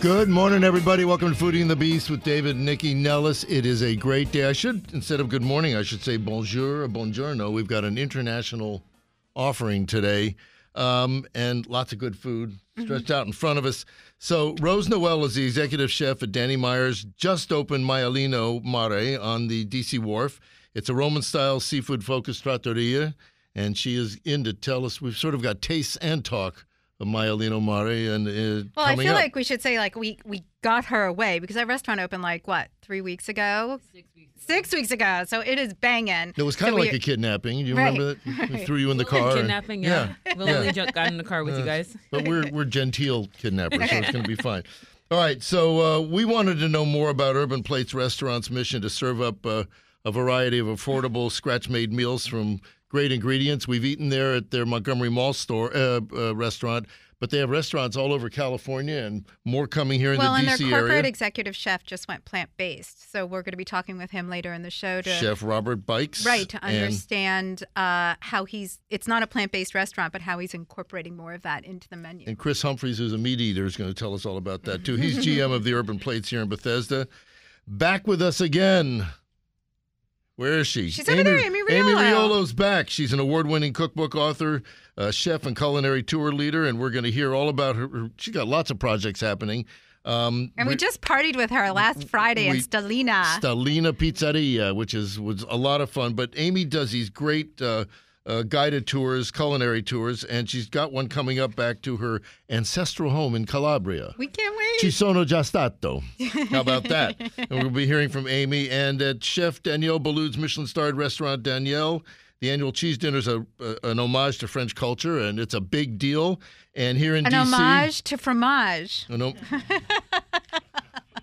Good morning, everybody. Welcome to Foodie and the Beast with David and Nycci Nellis. It is a great day. I should, instead of good morning, I should say bonjour or buongiorno. We've got an international offering today um, and lots of good food stretched out in front of us. So, Rose Noel is the executive chef at Danny Meyer's, just opened Maialino Mare on the DC Wharf. It's a Roman style seafood focused trattoria, and she is in to tell us. We've sort of got tastes and talk Maialino Mare. And uh, Well, I feel up. like we should say like we we got her away because our restaurant opened like what three weeks ago, six weeks, six weeks ago. So it is banging. It was kind So of we- like a kidnapping. You Right, remember that? We right. threw you in the car. and- Kidnapping, yeah. Willingly ju- got in the car with you guys. but we're we're genteel kidnappers, so it's going to be fine. All right, so uh, we wanted to know more about Urban Plates Restaurant's mission to serve up uh, a variety of affordable scratch-made meals from great ingredients. We've eaten there at their Montgomery Mall store uh, uh, restaurant, but they have restaurants all over California and more coming here in well, the DC area. Well, and their corporate area. executive chef just went plant based. So we're going to be talking with him later in the show to Chef Robert Bikes, right to and- understand uh, how he's. It's not a plant based restaurant, but how he's incorporating more of that into the menu. And Chris Humphreys, who's a meat eater, is going to tell us all about that too. He's GM of the Urban Plates here in Bethesda. Back with us again. Where is she? She's over there, Amy Amy Riolo's back. She's an award-winning cookbook author, uh, chef, and culinary tour leader, and we're going to hear all about her. her she's got lots of projects happening. Um, and we just partied with her last Friday in we- Stellina. Stellina Pizzeria, which is was a lot of fun. But Amy does these great uh, uh, guided tours, culinary tours, and she's got one coming up back to her ancestral home in Calabria. we can't wait. Ci sono già stato. How about that? and we'll be hearing from Amy and at Chef Daniel Boulud's Michelin-starred restaurant Daniel. The annual cheese dinner is a, an homage to French culture, and it's a big deal. And here in An DC, homage to fromage. an om-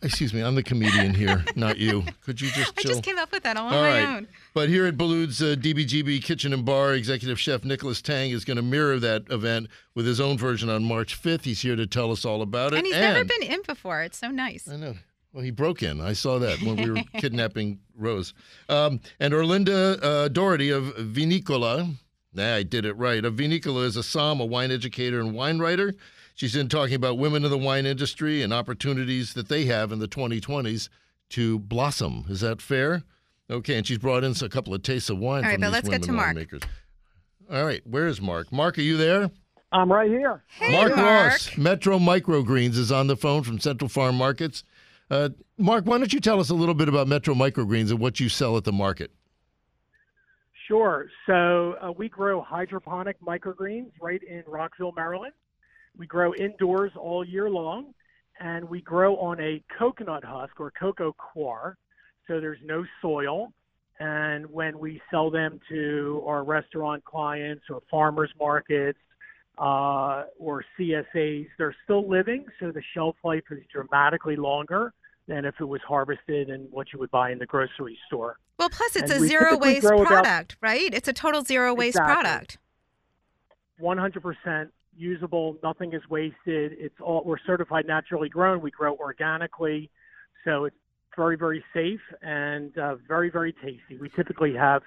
excuse me, I'm the comedian here, not you. Could you just I just came up with that all on All my right. own. But here at Boulud's uh, DBGB Kitchen and Bar, executive chef Nicholas Tang is going to mirror that event with his own version on March 5th. He's here to tell us all about it. And he's never been in before. It's so nice. I know. Well, he broke in. I saw that when we were kidnapping Rose. Um, and Erlinda uh, Doherty of Vinicola. Nah, I did it right. A Vinicola is a somm, a wine educator and wine writer. She's in talking about women in the wine industry and opportunities that they have in the 2020s to blossom. Is that fair? Okay, and she's brought in a couple of tastes of wine All right, from but these let's get women to Mark. winemakers. All right, where is Mark? Mark, are you there? I'm right here. Hey, Mark, Mark. Ross, Metro Microgreens, is on the phone from Central Farm Markets. Uh, Mark, why don't you tell us a little bit about Metro Microgreens and what you sell at the market? Sure. So uh, we grow hydroponic microgreens right in Rockville, Maryland. We grow indoors all year long, and we grow on a coconut husk or coco coir. So there's no soil. And when we sell them to our restaurant clients or farmers markets uh, or CSAs, they're still living, so the shelf life is dramatically longer than if it was harvested and what you would buy in the grocery store. Well, plus it's And a zero waste grow about- product, right? It's a total zero waste Exactly. product. 100% usable. Nothing is wasted. It's all we're certified naturally grown. We grow organically, so it's very very safe and uh, very very tasty. We typically have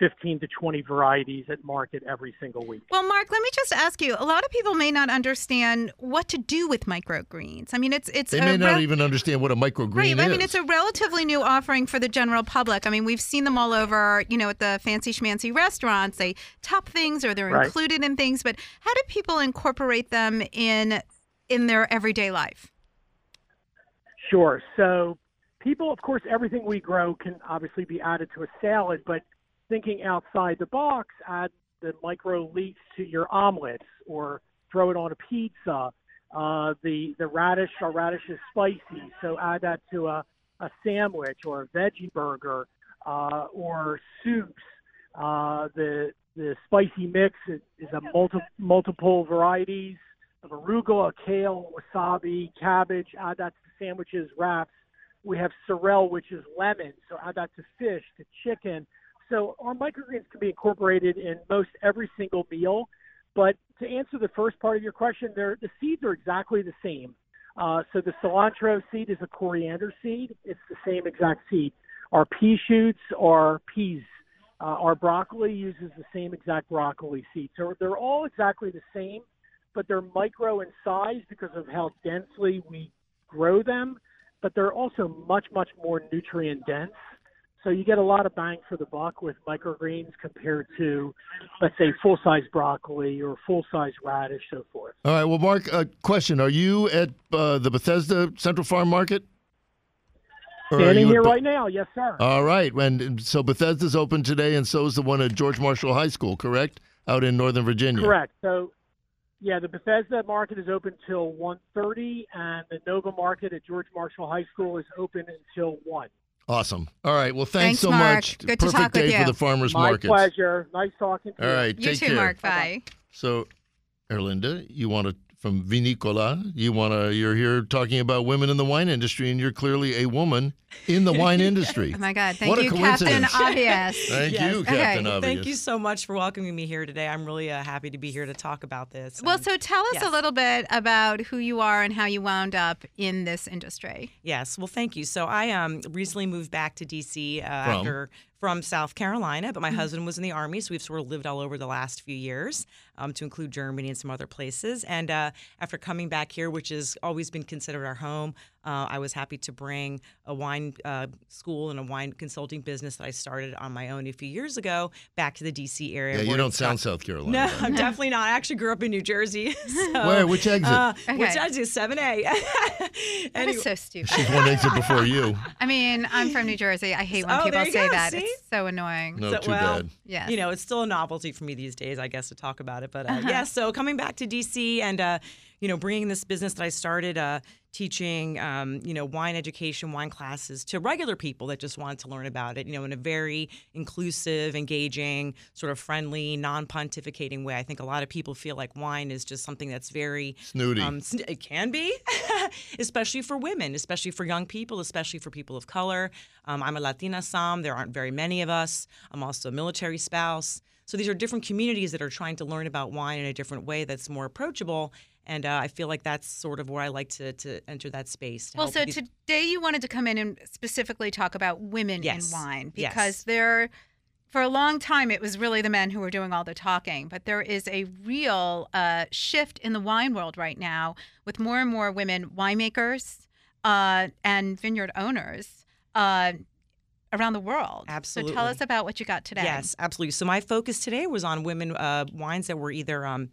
15 to 20 varieties at market every single week. Well, Mark, let me just ask you. A lot of people may not understand what to do with microgreens. I mean, it's it's They a may not rel- even understand what a microgreen Right. is. I mean, it's a relatively new offering for the general public. I mean, we've seen them all over, you know, at the fancy schmancy restaurants. They top things or they're Right. included in things. But how do people incorporate them in in their everyday life? Sure. So, people, of course, everything we grow can obviously be added to a salad, but thinking outside the box, add the micro leeks to your omelets or throw it on a pizza. Uh, the the radish, our radish is spicy, so add that to a, a sandwich or a veggie burger uh, or soups. Uh, the the spicy mix is, is a multi, multiple varieties of arugula, kale, wasabi, cabbage. Add that to sandwiches, wraps. We have sorrel, which is lemon. So add that to fish, to chicken. So our microgreens can be incorporated in most every single meal. But to answer the first part of your question, the seeds are exactly the same. Uh, so the cilantro seed is a coriander seed. It's the same exact seed. Our pea shoots are peas. Uh, our broccoli uses the same exact broccoli seed. So they're all exactly the same, but they're micro in size because of how densely we grow them. But they're also much, much more nutrient dense. So you get a lot of bang for the buck with microgreens compared to, let's say, full size broccoli or full size radish, so forth. All right. Well, Mark, a question: Are you at uh, the Bethesda Central Farm Market? Standing here right now, yes, sir. All right. And so Bethesda's open today, and so is the one at George Marshall High School, correct? Out in Northern Virginia. Correct. So, yeah, the Bethesda market is open till 1.30, and the Nova market at George Marshall High School is open until 1. Awesome. All right. Well, thanks, Thanks so Mark. much. Good Perfect to talk day with for you. the farmers My markets. pleasure. Nice talking to you. right. You take too, care. Mark. Bye. So, Erlinda, you want to from Vinicola. You want to. You're here talking about women in the wine industry, and you're clearly a woman in the wine industry. Oh my God! Thank What a you, Captain coincidence. Obvious. Thank Yes. you, Okay. Captain Obvious. Thank you so much for welcoming me here today. I'm really uh, happy to be here to talk about this. Well, And- so tell us a little bit about who you are and how you wound up in this industry. yes, well, thank you. So I um, recently moved back to D.C. Uh, From? after from South Carolina, but my husband was in the army, so we've sort of lived all over the last few years, um, to include Germany and some other places. And uh, after coming back here, which has always been considered our home, uh, I was happy to bring a wine uh, school and a wine consulting business that I started on my own a few years ago back to the D.C. area. Yeah, you don't sound South Carolina. No, though. I'm definitely not. I actually grew up in New Jersey. So, Where? Which exit? Uh, Which exit? Seven A. That anyway, is so stupid. She's one exit before you. I mean, I'm from New Jersey. I hate when Oh, people there you say go, that. see? It's so annoying. No, So, too well, bad. Yes. you know, it's still a novelty for me these days, I guess, to talk about it. But uh, Uh-huh. yeah, so coming back to DC and uh, you know, bringing this business that I started. Uh, teaching um, you know wine education wine classes to regular people that just wanted to learn about it you know in a very inclusive engaging sort of friendly non-pontificating way i think a lot of people feel like wine is just something that's very Snooty. um, it can be, especially for women, especially for young people, especially for people of color. Um, I'm a Latina somm. There aren't very many of us. I'm also a military spouse. So these are different communities that are trying to learn about wine in a different way that's more approachable. And uh, I feel like that's sort of where I like to, to enter that space. Well, so these- today you wanted to come in and specifically talk about women Yes. in wine Yes. because there, for a long time, it was really the men who were doing all the talking. But there is a real uh, shift in the wine world right now with more and more women winemakers uh, and vineyard owners uh, around the world. Absolutely. So tell us about what you got today. Yes, absolutely. So my focus today was on women uh, wines that were either um,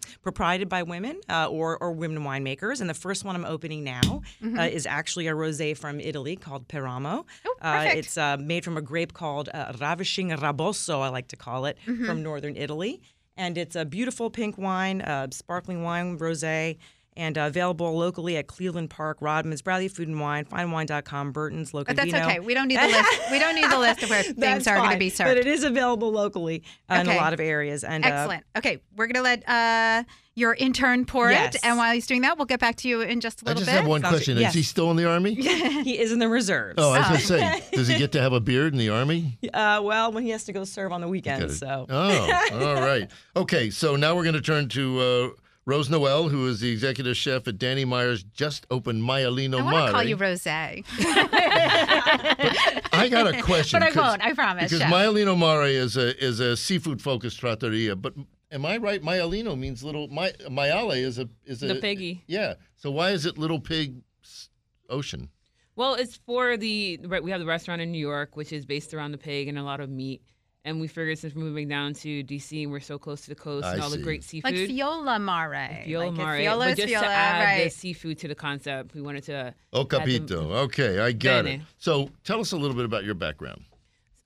by women uh, or, or women winemakers. And the first one I'm opening now uh, is actually a rosé from Italy called Peramo. Oh, Uh, perfect. it's uh, made from a grape called uh, Ravishing Raboso, I like to call it, Mm-hmm. from northern Italy. And it's a beautiful pink wine, uh, sparkling wine, rosé. And uh, available locally at Cleveland Park, Rodman's, Bradley Food and Wine, FineWine.com, Burton's, Local But that's okay. We don't need the list. We don't need the list of where things are going to be be But it is available locally uh, in a lot of areas. And uh, Excellent. Okay, we're going to let uh, your intern pour Yes. it. And while he's doing that, we'll get back to you in just a little bit. I just bit. have one Sounds- question. yes. Is he still in the army? he is in the reserves. Oh, I was going to say, does he get to have a beard in the army? Uh, well, when he has to go serve on the weekends. So Oh, all right. Okay, so now we're going to turn to uh, Rose Noel, who is the executive chef at Danny Meyer's just opened Maialino I want Mare. to call you Rose. I got a question. But I 'cause- won't, I promise, Because chef. Maialino Mare is a is a seafood focused trattoria, but am I right? Maialino means little. My, maiale is a is a The piggy. Yeah. So why is it Little Pig Ocean? Well, it's for the right. We have the restaurant in New York, which is based around the pig and a lot of meat. And we figured since we're moving down to DC and we're so close to the coast I and all see. the great seafood, like Fiola Mare. Fiola like Mare, Fiola but just Fiola, to add right. the seafood to the concept, we wanted to. Oh, add the- capito. Okay, I got it. So tell us a little bit about your background.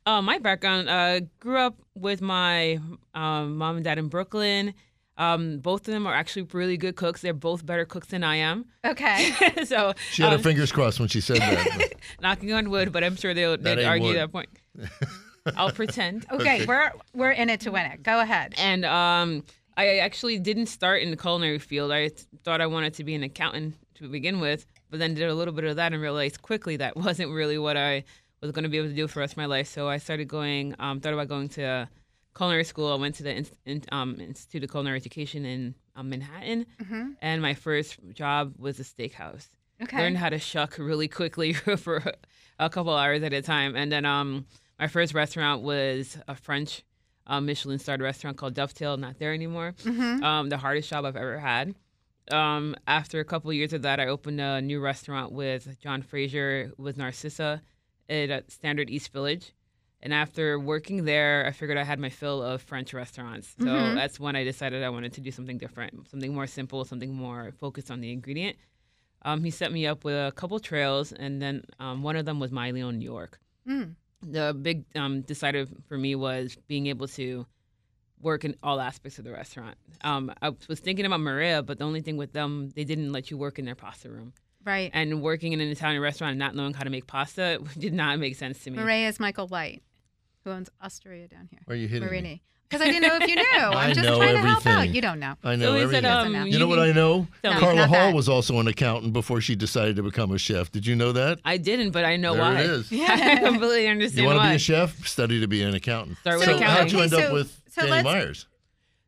Uh, my background, uh, grew up with my um, mom and dad in Brooklyn. Um, both of them are actually really good cooks. They're both better cooks than I am. Okay. so She had um, her fingers crossed when she said that. knocking on wood, but I'm sure they'll they'd ain't argue wood. that point. I'll pretend. Okay, we're we're in it to win it. Go ahead. And um, I actually didn't start in the culinary field. I th- thought I wanted to be an accountant to begin with, but then did a little bit of that and realized quickly that wasn't really what I was going to be able to do for the rest of my life. So I started going, um, thought about going to culinary school. I went to the in, in, um, Institute of Culinary Education in um, Manhattan, Mm-hmm. and my first job was a steakhouse. Okay. Learned how to shuck really quickly for a couple hours at a time, and then um, my first restaurant was a French um, Michelin starred restaurant called Dovetail. Not there anymore. Mm-hmm. Um, the hardest job I've ever had. Um, after a couple years of that, I opened a new restaurant with John Fraser with Narcissa at uh, Standard East Village. And after working there, I figured I had my fill of French restaurants. So Mhm. that's when I decided I wanted to do something different, something more simple, something more focused on the ingredient. Um, he set me up with a couple trails, and then um, one of them was Maialino, New York. Mm. The big um, decider for me was being able to work in all aspects of the restaurant. Um, I was thinking about Marea, but the only thing with them, they didn't let you work in their pasta room. Right. And working in an Italian restaurant and not knowing how to make pasta did not make sense to me. Marea is Michael White, who owns Osteria down here. Why are you hitting me? Morini. Because I didn't know if you knew. I I'm just know trying to help out. You don't know. I know he everything. said, um, Doesn't you know what I know? Tell me. Carla Hall that. was also an accountant before she decided to become a chef. Did you know that? I didn't, but I know there why. it is. I completely understand You want to be a chef? Study to be an accountant. Start So- with So how'd you end Okay, up with so Danny let's- Meyers?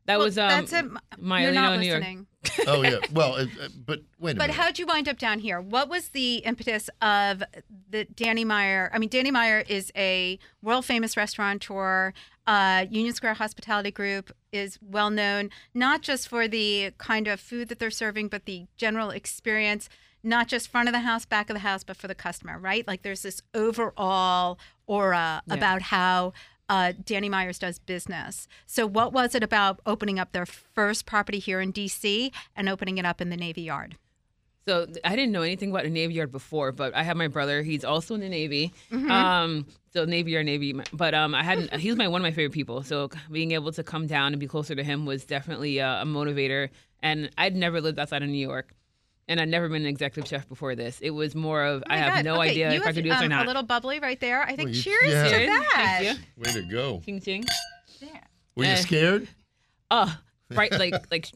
that Well, was um, that's it. my You're not New listening. Oh yeah. Well, it, uh, but wait a But minute. how'd you wind up down here? What was the impetus of the Danny Meyer? I mean, Danny Meyer is a world famous restaurateur. Uh, Union Square Hospitality Group is well known not just for the kind of food that they're serving, but the general experience, not just front of the house, back of the house, but for the customer, right? Like there's this overall aura Yeah. about how uh, Danny Meyers does business. So, what was it about opening up their first property here in DC and opening it up in the Navy Yard? So I didn't know anything about the Navy Yard before, but I have my brother. He's also in the Navy. Mm-hmm. Um, so Navy Yard, Navy. But um, I hadn't. He was my one of my favorite people. So being able to come down and be closer to him was definitely a, a motivator. And I'd never lived outside of New York, and I'd never been an executive chef before this. It was more of Oh I have God. no Okay, idea you if I could do this or um, not. A little bubbly right there. I think Well, you- cheers yeah. to Cheers. that. Thank you. Way to go. Ching ching. Were you Eh. scared? Oh, right, like like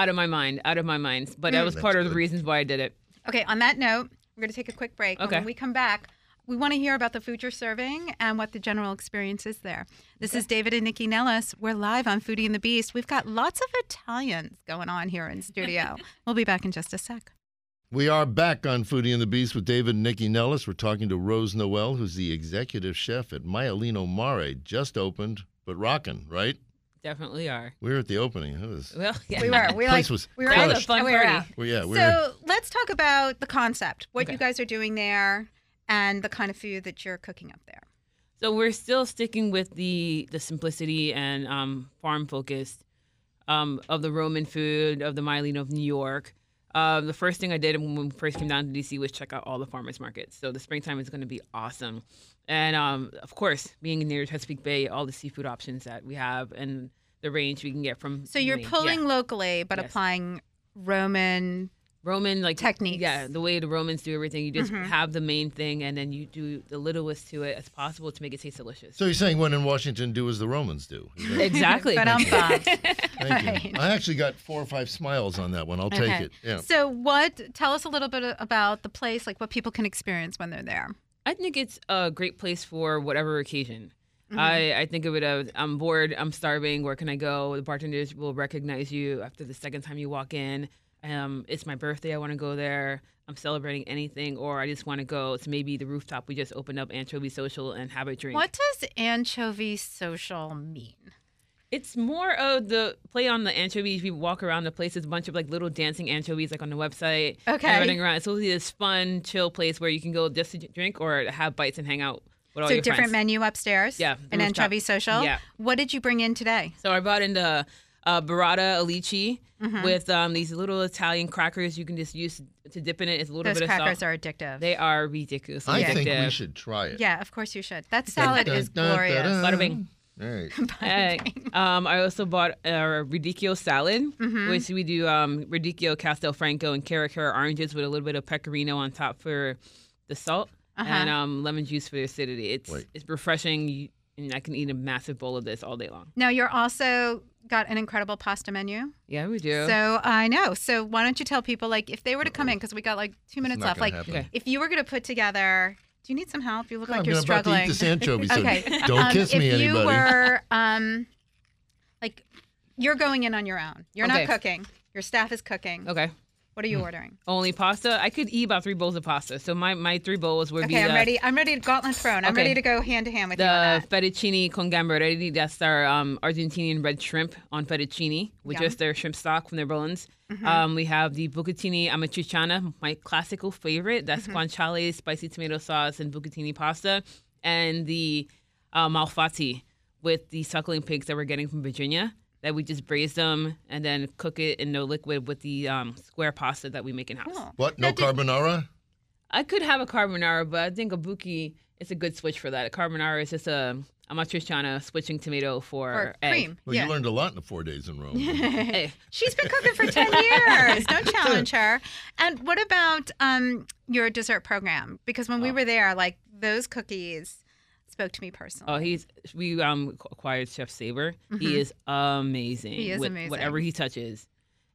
out of my mind, out of my mind. But that Mm. was That's part of the good. reasons why I did it. Okay, on that note, we're going to take a quick break. And Okay. when we come back, we want to hear about the food you're serving and what the general experience is there. This is David and Nycci Nellis. We're live on Foodie and the Beast. We've got lots of Italians going on here in studio. we'll be back in just a sec. We are back on Foodie and the Beast with David and Nycci Nellis. We're talking to Rose Noel, who's the executive chef at Maialino Mare, just opened, but rocking, right? Definitely are. We were at the opening. It was, Well, yeah. We were. We were Place like, was we were crushed. out. a fun we were party. well, yeah, we were. So let's talk about the concept, what Okay. you guys are doing there, and the kind of food that you're cooking up there. So we're still sticking with the the simplicity and um, farm focused um, of the Roman food of the Maialino of New York. Uh, the first thing I did when we first came down to DC was check out all the farmers markets. So the springtime is going to be awesome, and um, of course, being near Chesapeake Bay, all the seafood options that we have and the range we can get from. So you're Maine. Yeah. pulling locally, but Yes. applying Roman. Roman like Techniques. Yeah, the way the Romans do everything, you just Mhm. have the main thing, and then you do the littlest to it as possible to make it taste delicious. so you're saying when in Washington, do as the Romans do. Is exactly. But I'm bummed. Thank Right. you. I actually got four or five smiles on that one. I'll take Okay. it. Yeah. So, what? Tell us a little bit about the place, like what people can experience when they're there. I think it's a great place for whatever occasion. Mm-hmm. I, I think of it as I'm bored, I'm starving, where can I go? The bartenders will recognize you after the second time you walk in. Um, it's my birthday, I want to go there. I'm celebrating anything, or I just want to go to maybe the rooftop we just opened up, Anchovy Social, and have a drink. What does anchovy social mean? It's more of the play on the anchovies. We walk around the place. There's a bunch of like little dancing anchovies, like on the website. Okay. And running around. It's really this fun, chill place where you can go just to drink or have bites and hang out with all so, your different friends. menu upstairs. Yeah, An rooftop. anchovy social. Yeah. What did you bring in today? So I brought in the uh, burrata alici Mm-hmm. with um, these little Italian crackers you can just use to dip in it. It's a little Those bit of salt. Those crackers are addictive. They are ridiculous. I addictive. think we should try it. yeah, of course you should. That salad Dun, is dun, dun, glorious. dun. Bada bing. All right. Hey, um, I also bought a radicchio salad, Mm-hmm. which we do um, radicchio, castelfranco, and cara cara oranges with a little bit of pecorino on top for the salt Uh-huh. and um, lemon juice for the acidity. It's Wait. it's refreshing. And I can eat a massive bowl of this all day long. Now you're also got an incredible pasta menu. Yeah, we do. So I know. So why don't you tell people like if they were to come in because we got like two minutes left. Like happen. Okay. if you were going to put together. Do you need some help? You look like I'm you're about to eat struggling. this anchovy, so okay. don't Um, kiss if you anybody. were um, like you're going in on your own. You're Okay. not cooking. Your staff is cooking. okay. What are Hmm. you ordering? Only pasta. I could eat about three bowls of pasta. So my, my three bowls would be Okay, I'm the, ready. I'm ready to gauntlet thrown. I'm Okay. ready to go hand to hand with you on the fettuccine con gamberetti. That's our um, Argentinian red shrimp on fettuccine, with Yum. just their shrimp stock from their bones. Mm-hmm. Um, we have the bucatini amatriciana, my classical favorite. That's Mm-hmm. guanciale, spicy tomato sauce, and bucatini pasta. And the uh, malfatti with the suckling pigs that we're getting from Virginia. That we just braise them and then cook it in no liquid with the um, square pasta that we make in house. Cool. What? No did- carbonara? I could have a carbonara, but I think a buki is a good switch for that. A carbonara is just a amatriciana switching tomato for Or egg. cream. Well, yeah. you learned a lot in the four days in Rome. Hey, She's been cooking for 10 years. Don't challenge her. And what about um, your dessert program? Because when Oh. we were there, like those cookies spoke to me personally. oh, he's we um acquired Chef Saber. He is amazing. Mm-hmm. He is with amazing. Whatever he touches,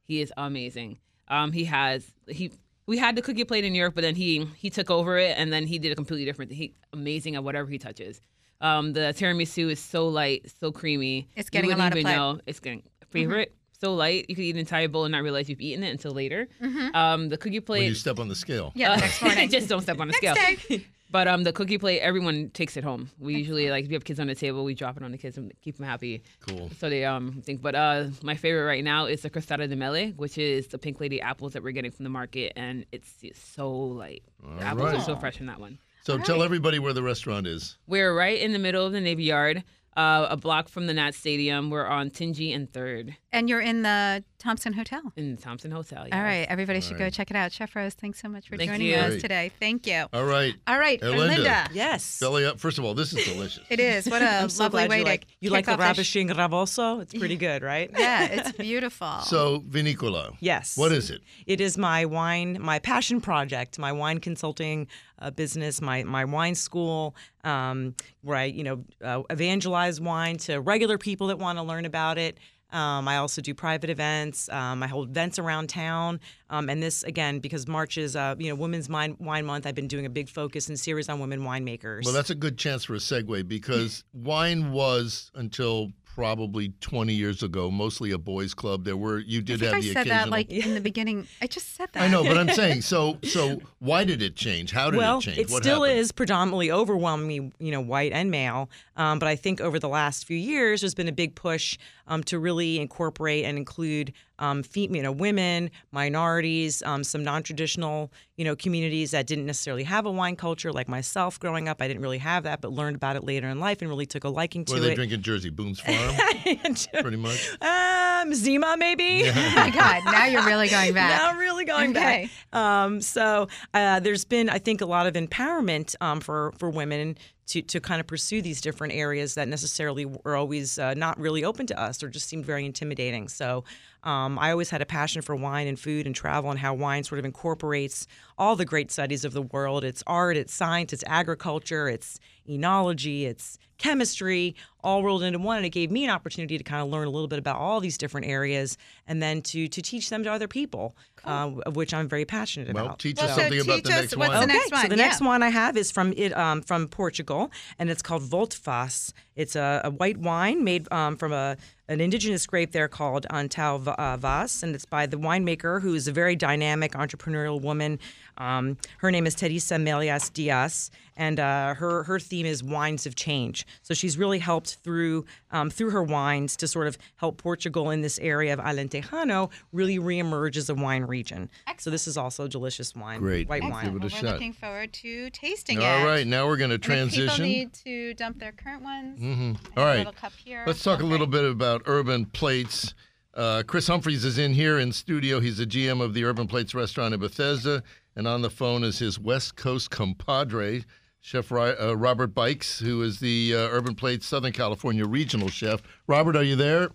he is amazing. Um, he has he. We had the cookie plate in New York, but then he he took over it, and then he did a completely different. He amazing at whatever he touches. Um, the tiramisu is so light, so creamy. It's You getting a wouldn't lot of even play. Mm-hmm. know. It's getting favorite. So light, you could eat an entire bowl and not realize you've eaten it until later. Um, the cookie plate. when you step on the scale. yeah, the next morning. just don't step on the scale. Day. But um, the cookie plate, everyone takes it home. We usually like if you have kids on the table, we drop it on the kids and keep them happy. Cool. So they um think. But uh, my favorite right now is the crostata de mele, which is the pink lady apples that we're getting from the market, and it's, it's so light. the All apples are so fresh in that one. So tell everybody where the restaurant is. We're right in the middle of the Navy Yard, uh, a block from the Nat Stadium. We're on Tingey and Third And you're in the Thompson Hotel. in the Thompson Hotel. All yes. right, everybody should go check it out. Chef Rose, thanks so much for Thank joining you. us today. Thank you. All right. All right, Erlinda. Erlinda. Yes. Belly up. First of all, this is delicious. It is. What a I'm so lovely glad way you to like you like the off this- ravishing Raboso. It's pretty good, right? Yeah, it's beautiful. So, Vinicola. Yes. What is it? It is my wine, my passion project, my wine consulting uh, business, my my wine school, um, where I you know uh, evangelize wine to regular people that want to learn about it. Um, I also do private events. Um, I hold events around town, um, and this again because March is uh, you know Women's Wine, wine Month. I've been doing a big focus and series on women winemakers. Well, that's a good chance for a segue because wine was until probably 20 years ago mostly a boys' club. There were you I did think have I the said occasional. that like in the beginning. I just said that. I know, but I'm saying so. So why did it change? How did well, it change? it what still happened? is predominantly overwhelmingly, you know, white and male. Um, but I think over the last few years, there's been a big push um, to really incorporate and include, um, fe- you know, women, minorities, um, some non-traditional, you know, communities that didn't necessarily have a wine culture. Like myself, growing up, I didn't really have that, but learned about it later in life and really took a liking Were to they it. drinking Jersey Boone's Farm? pretty much. um, Zima, maybe. Oh my God! Now you're really going back. Now I'm really going Okay. back. Um, so uh, there's been, I think, a lot of empowerment um, for for women to to kind of pursue these different areas that necessarily were always uh, not really open to us or just seemed very intimidating. So. Um, I always had a passion for wine and food and travel and how wine sort of incorporates all the great studies of the world. It's art, it's science, it's agriculture, it's enology, it's chemistry, all rolled into one. And it gave me an opportunity to kind of learn a little bit about all these different areas and then to to teach them to other people, uh, of which I'm very passionate Well, about. teach Well, us so something about teach the next what's one. the next So one, the yeah. next one I have is from it um, from Portugal, and it's called Voltfas. It's a, a white wine made um, from a an indigenous grape there called Antau Va- uh, Vas, and it's by the winemaker who is a very dynamic entrepreneurial woman. Um, her name is Teresa Melias Diaz, and uh, her her theme is wines of change. So she's really helped through um, through her wines to sort of help Portugal in this area of Alentejano really reemerge as a wine region. So this is also delicious wine, Great. white Excellent. wine. Give it a Well, we're shot. looking forward to tasting All it. right, now we're going to transition. if people need to dump their current ones. Mm-hmm. I All have a little cup here. Let's talk a little bit about Urban Plates. Uh, Chris Humphreys is in here in studio. He's the GM of the Urban Plates restaurant in Bethesda, and on the phone is his West Coast compadre, Chef uh, Robert Bikes, who is the uh, Urban Plates Southern California regional chef. Robert, are you there?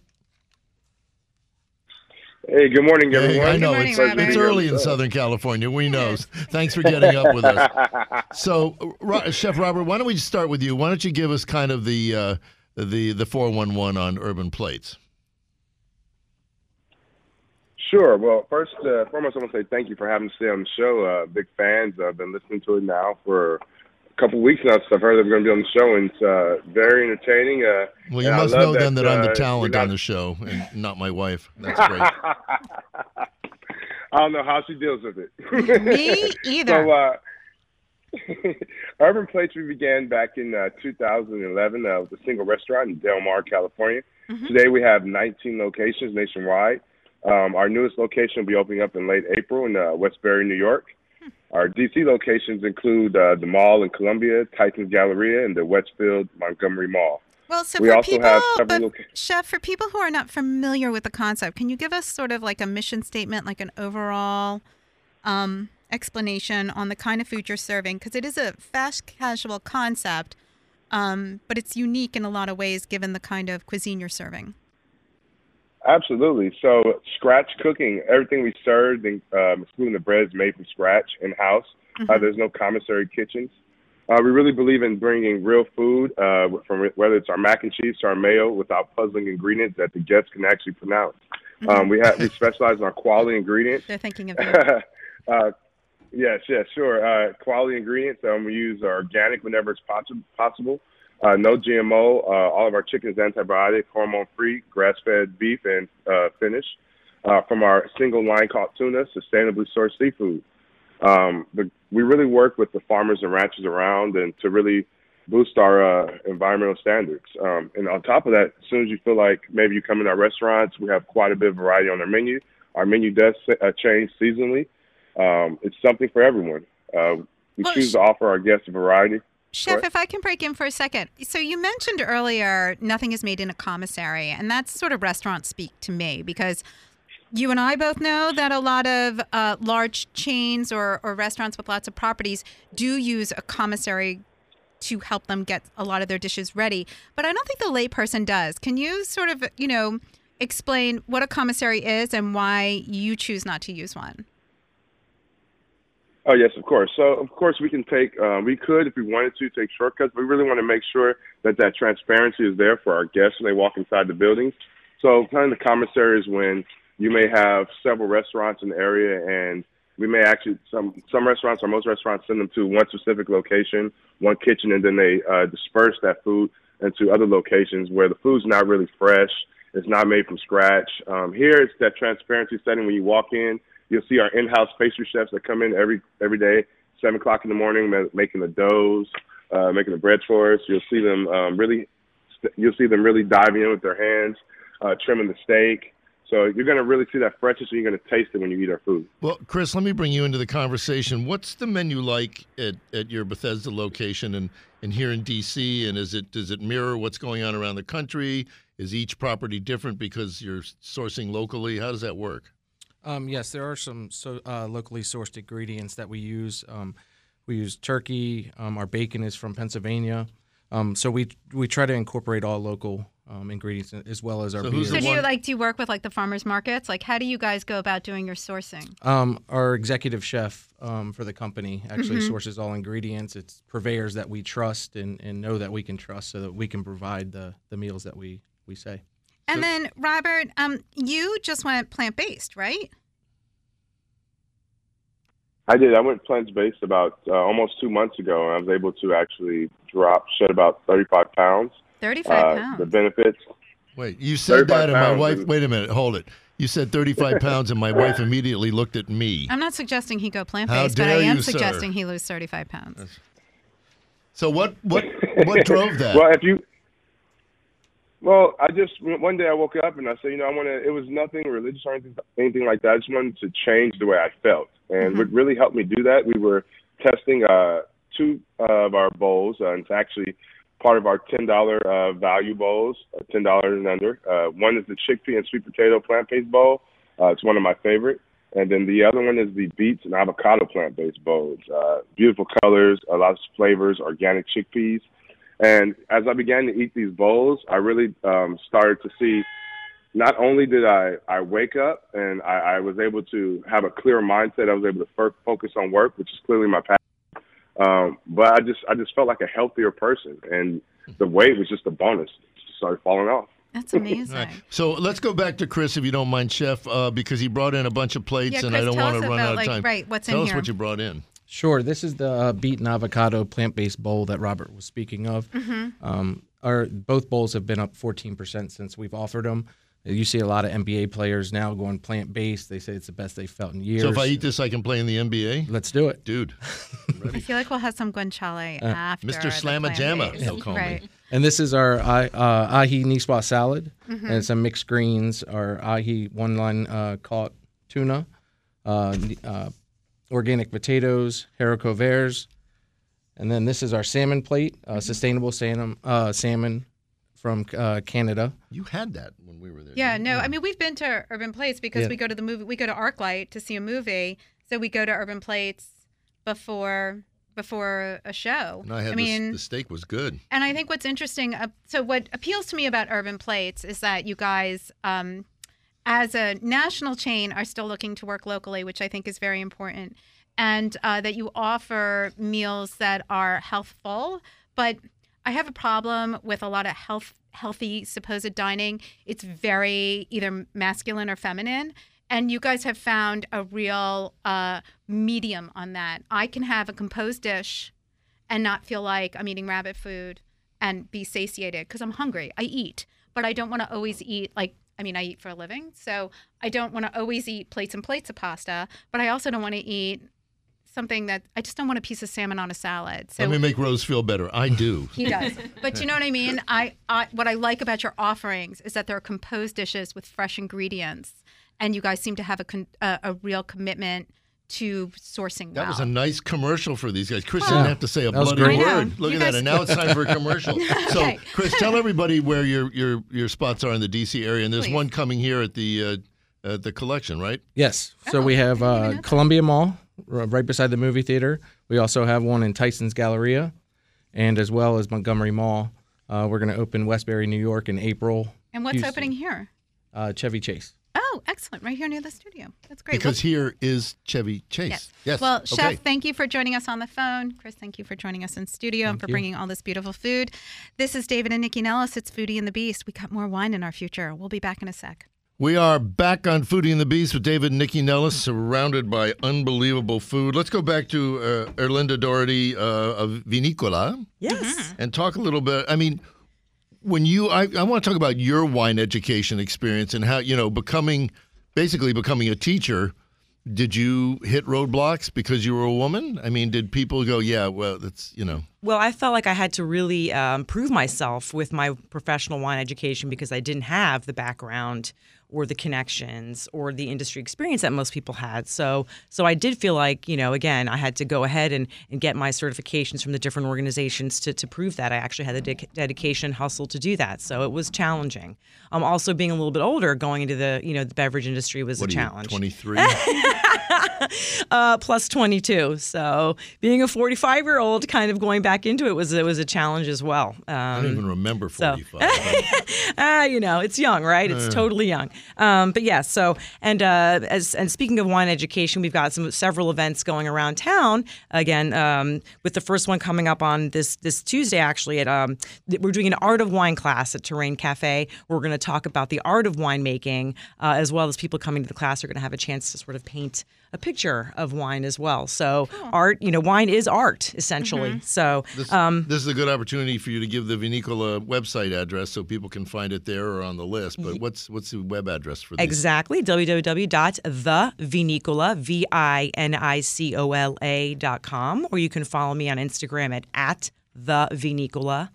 Hey, good morning, Hey, everyone. I know morning, it's, it's early in Southern California. We know. Thanks for getting up with us. So, Ro- Chef Robert, why don't we just start with you? Why don't you give us kind of the uh, the the four one one on urban plates? Sure. Well, first, uh, foremost, I want to say thank you for having us stay on the show. Uh, big fans. I've been listening to it now for a couple weeks now. So I've heard that we're going to be on the show, and it's uh, very entertaining. Uh, Well, you must love know then that I'm the uh, talent you're on the show and not my wife. That's great. I don't know how she deals with it. Me either. So, uh, Urban Plates we began back in uh, 2011 uh, with a single restaurant in Del Mar, California. Mhm. Today we have 19 locations nationwide. Um, our newest location will be opening up in late April in uh, Westbury, New York. Our DC locations include uh, the mall in Columbia, Tysons Galleria, and the Westfield Montgomery Mall. Well, so We for also people, have several but loca- chef, for people who are not familiar with the concept, can you give us sort of like a mission statement, like an overall um, explanation on the kind of food you're serving? Because it is a fast casual concept, um, but it's unique in a lot of ways given the kind of cuisine you're serving. Absolutely. So scratch cooking, everything we serve, um, including the bread, is made from scratch in house. Uh, there's no commissary kitchens. Uh, we really believe in bringing real food, uh, from whether it's our mac and cheese to our mayo, without puzzling ingredients that the guests can actually pronounce. Um, we have we specialize in our quality ingredients. They're thinking of uh, yes, yes, sure. Uh, quality ingredients. Um, we use organic whenever it's possi- possible. Uh, no GMO. Uh, all of our chicken is antibiotic, hormone-free, grass-fed beef, and uh, finish. Uh, from our single line caught tuna, sustainably sourced seafood. Um, the, we really work with the farmers and ranchers around, and to really boost our uh, environmental standards. Um, and on top of that, as soon as you feel like maybe you come in our restaurants, we have quite a bit of variety on our menu. Our menu does uh, change seasonally. Um, it's something for everyone. Uh, we choose to offer our guests a variety. Chef, Correct. if I can break in for a second. So you mentioned earlier nothing is made in a commissary, and that's sort of restaurant speak to me because you and I both know that a lot of uh, large chains or, or restaurants with lots of properties do use a commissary to help them get a lot of their dishes ready. But I don't think the layperson does. Can you sort of, you know, explain what a commissary is and why you choose not to use one? Oh yes, of course. So of course we can take, uh, we could if we wanted to take shortcuts. But we really want to make sure that that transparency is there for our guests when they walk inside the buildings. So kind of the commissary is when you may have several restaurants in the area, and we may actually some some restaurants or most restaurants send them to one specific location, one kitchen, and then they uh, disperse that food into other locations where the food's not really fresh. It's not made from scratch. Um, here, it's that transparency setting when you walk in. You'll see our in-house pastry chefs that come in every every day, seven o'clock in the morning, making the doughs, uh, making the breads for us. You'll see them um, really, you'll see them really diving in with their hands, uh, trimming the steak. So you're going to really see that freshness, and you're going to taste it when you eat our food. Well, Chris, let me bring you into the conversation. What's the menu like at, at your Bethesda location and, and here in DC? And is it does it mirror what's going on around the country? Is each property different because you're sourcing locally? How does that work? Um, yes, there are some so, uh, locally sourced ingredients that we use. Um, we use turkey. Um, our bacon is from Pennsylvania. Um, so we we try to incorporate all local um, ingredients as well as our So beers. who's So do you like do you work with like the farmers markets? Like how do you guys go about doing your sourcing? Um, our executive chef um, for the company actually Mhm. sources all ingredients. It's purveyors that we trust and, and know that we can trust, so that we can provide the, the meals that we, we say. And So- then Robert, um, you just went plant based, right? I did. I went plant based about uh, almost two months ago, and I was able to actually drop, shed about 35 pounds. Thirty five Uh, pounds. the benefits. Wait, you said that, and my wife. and- Wait a minute, hold it. You said 35 pounds, and my wife immediately looked at me. I'm not suggesting he go plant based, but I am you, sir. suggesting he lose thirty five pounds. So what what what drove that? Well, if you, well, I just one day I woke up and I said, you know, I want to. It was nothing religious or anything, anything like that. I just wanted to change the way I felt, and what really helped me do that, we were testing uh, two of our bowls, uh, and it's actually part of our ten dollar uh, value bowls, uh, ten dollars and under. Uh, one is the chickpea and sweet potato plant based bowl. Uh, it's one of my favorite. And then the other one is the beets and avocado plant based bowls. Uh, beautiful colors, a lot of flavors, organic chickpeas. And as I began to eat these bowls, I really um, started to see not only did I, I wake up and I, I was able to have a clear mindset, I was able to f- focus on work, which is clearly my passion. Um, but I just I just felt like a healthier person, and the weight was just a bonus. It just started falling off. That's amazing. All right. So let's go back to Chris, if you don't mind, Chef, uh, because he brought in a bunch of plates, Yeah, and Chris, I don't want to run about, out of like, time. right, what's in tell us here? what you brought in. Sure. This is the uh, beet and avocado plant-based bowl that Robert was speaking of. Mm-hmm. Um, our both bowls have been up 14% since we've offered them. You see a lot of NBA players now going plant-based. They say it's the best they've felt in years. So if I eat this, I can play in the NBA? let's do it. Dude, I feel like we'll have some guanciale after. Mr. the Slamma Jamma, plant-based. he'll call me. right. And this is our uh, uh, ahi niçoise salad, Mm-hmm. and some mixed greens, our ahi one line uh, caught tuna, uh, uh, organic potatoes, haricot verts, and then this is our salmon plate, uh, sustainable salmon, uh, salmon from uh, Canada. you had that when we were there. Yeah, no, you? I mean we've been to Urban Plates because Yeah. we go to the movie, we go to ArcLight to see a movie, so we go to Urban Plates before before a show. And I had mean, this, the steak was good. And I think what's interesting, uh, so what appeals to me about Urban Plates is that you guys, um, as a national chain, are still looking to work locally, which I think is very important, and uh, that you offer meals that are healthful. But I have a problem with a lot of health healthy supposed dining. It's very either masculine or feminine. And you guys have found a real uh, medium on that. I can have a composed dish and not feel like I'm eating rabbit food and be satiated because I'm hungry. I eat, but I don't want to always eat like I mean I eat for a living, so I don't want to always eat plates and plates of pasta, but I also don't want to eat something that I just don't want a piece of salmon on a salad. So Let me make Rose feel better. I do. he does. But you know what I mean? I, I what I like about your offerings is that they're composed dishes with fresh ingredients and you guys seem to have a con, a, a real commitment to sourcing That well. was a nice commercial for these guys. Chris Well, didn't have to say a that bloody great. Word. Look You at that. And now it's time for a commercial. So, Okay. Chris, tell everybody where your your your spots are in the DC area. And there's Please. one coming here at the uh, at the collection, right? Yes. So Oh, we have I didn't even uh. Columbia Mall, right beside the movie theater. We also have one in Tyson's Galleria, and as well as Montgomery Mall. Uh, we're going to open Westbury, New York, in April. and what's Houston. opening here? Uh, Chevy Chase. Oh, excellent. Right here near the studio. That's great. Because here is Chevy Chase. Yes. Well, Chef, Okay. thank you for joining us on the phone. Chris, thank you for joining us in studio and for you. bringing all this beautiful food. This is David and Nycci Nellis. It's Foodie and the Beast. We got more wine in our future. We'll be back in a sec. We are back on Foodie and the Beast with David and Nycci Nellis, surrounded by unbelievable food. Let's go back to uh, Erlinda Doherty uh, of Vinicola Yes. and talk a little bit. I mean, when you, I, I want to talk about your wine education experience and how, you know, becoming, basically becoming a teacher. Did you hit roadblocks because you were a woman? I mean, did people go, yeah, well, that's, you know, Well, I felt like I had to really um, prove myself with my professional wine education because I didn't have the background or the connections or the industry experience that most people had. So, so I did feel like, you know, again, I had to go ahead and, and get my certifications from the different organizations to, to prove that I actually had the de- dedication, hustle to do that. So it was challenging. Um, also, being a little bit older, going into the, you know, the beverage industry was what a challenge. you, 23? uh, plus 22. So being a 45 year old, kind of going back into it was it was a challenge as well. I Um, don't even remember 45. but- ah, you know, it's young, right? It's totally young. Um, but yeah, so and uh, as and speaking of wine education, we've got some several events going around town. Again, um, with the first one coming up on this this Tuesday, actually, at um, we're doing an art of wine class at Terrain Cafe. We're going to talk about the art of winemaking, uh, as well as people coming to the class are going to have a chance to sort of paint a picture of wine as well. So art, you know, wine is art essentially. So This, um, this is a good opportunity for you to give the Vinicola website address so people can find it there or on the list. But what's what's the web address for this? Exactly. www.thevinicola, V I N I C O L A dot com, or you can follow me on Instagram at, at the Vinicola.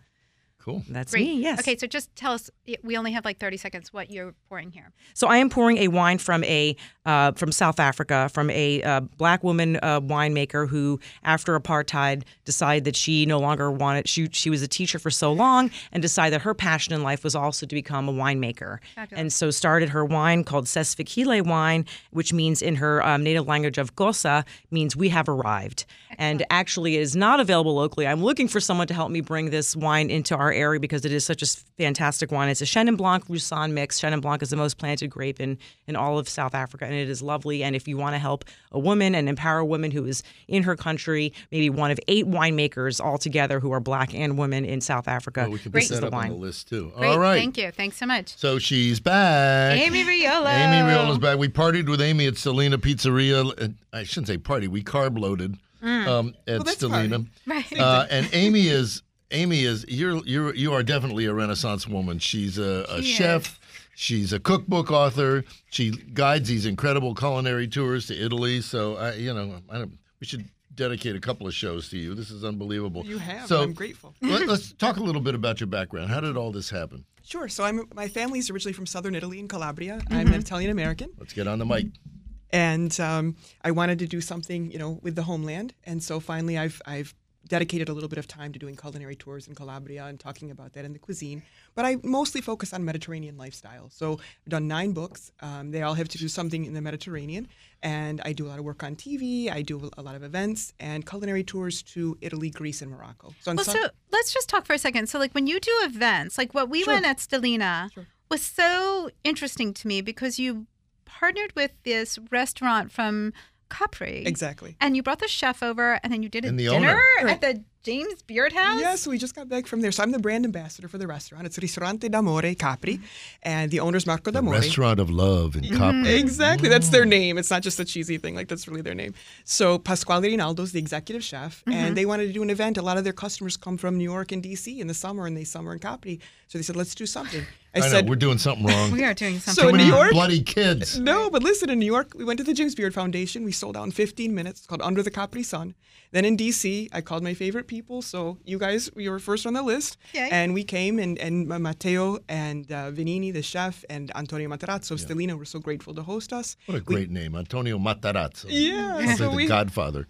Cool. That's Great. me, yes. Okay, so just tell us. We only have like 30 seconds. What you're pouring here? So I am pouring a wine from a uh, from South Africa, from a uh, black woman uh, winemaker who, after apartheid, decided that she no longer wanted. She she was a teacher for so long and decided that her passion in life was also to become a winemaker, Fabulous. and so started her wine called Sesfikile wine, which means in her um, native language of Xhosa means we have arrived. And actually, it is not available locally. I'm looking for someone to help me bring this wine into our area because it is such a fantastic wine. It's a Chenin Blanc Roussanne mix. Chenin Blanc is the most planted grape in, in all of South Africa, and it is lovely. And if you want to help a woman and empower a woman who is in her country, maybe one of eight winemakers altogether who are black and women in South Africa, Well, we can this put is the up on wine. the list too. Great. All right. Thank you. Thanks so much. So she's back. Amy Riolo. Amy Riolo's back. We partied with Amy at Stellina Pizzeria. I shouldn't say party. We carb loaded um, at that's Stellina. Right. Uh, and Amy is Amy is you're you're you are definitely a Renaissance woman. She's a, a She chef. She's a cookbook author. She guides these incredible culinary tours to Italy. So I, you know, I don't, we should dedicate a couple of shows to you. This is unbelievable. You have. So I'm grateful. let, us talk a little bit about your background. How did all this happen? Sure. So I'm my family's originally from southern Italy in Calabria. I'm an Italian American, Let's get on the mic. and um, I wanted to do something, you know, with the homeland. And so finally, I've I've dedicated a little bit of time to doing culinary tours in Calabria and talking about that and the cuisine. But I mostly focus on Mediterranean lifestyle. So I've done nine books. Um, they all have to do something in the Mediterranean, and I do a lot of work on TV. I do a lot of events and culinary tours to Italy, Greece, and Morocco. So, Well, so let's just talk for a second. So, like when you do events, like what we Sure. went at Stellina Sure. was so interesting to me because you partnered with this restaurant from Capri. exactly. And you brought the chef over, and then you did a And the dinner owner. at the James Beard House. Yes, we just got back from there. So I'm the brand ambassador for the restaurant. It's Ristorante d'Amore Capri, mm-hmm. and the owner's Marco The D'Amore. restaurant of love in mm-hmm. Capri. Exactly, that's their mm. name. It's not just a cheesy thing; like that's really their name. So Pasquale Rinaldo's the executive chef, and mm-hmm. they wanted to do an event. A lot of their customers come from New York and DC in the summer, and they summer in Capri. So they said, "Let's do something." I, I, know said, we're doing something wrong. We are doing something. So in New Many wrong. York- bloody kids. No, but listen, in New York, we went to the James Beard Foundation. We sold out in 15 minutes. It's called Under the Capri Sun. Then in DC, I called my favorite people. So you guys, you were first on the list. Yay. And we came, and, and Matteo and uh, Venini, the chef, and Antonio Matarazzo of Stellina were so grateful to host us. What a great name, Antonio Matarazzo. Yeah, Sounds so like the Godfather.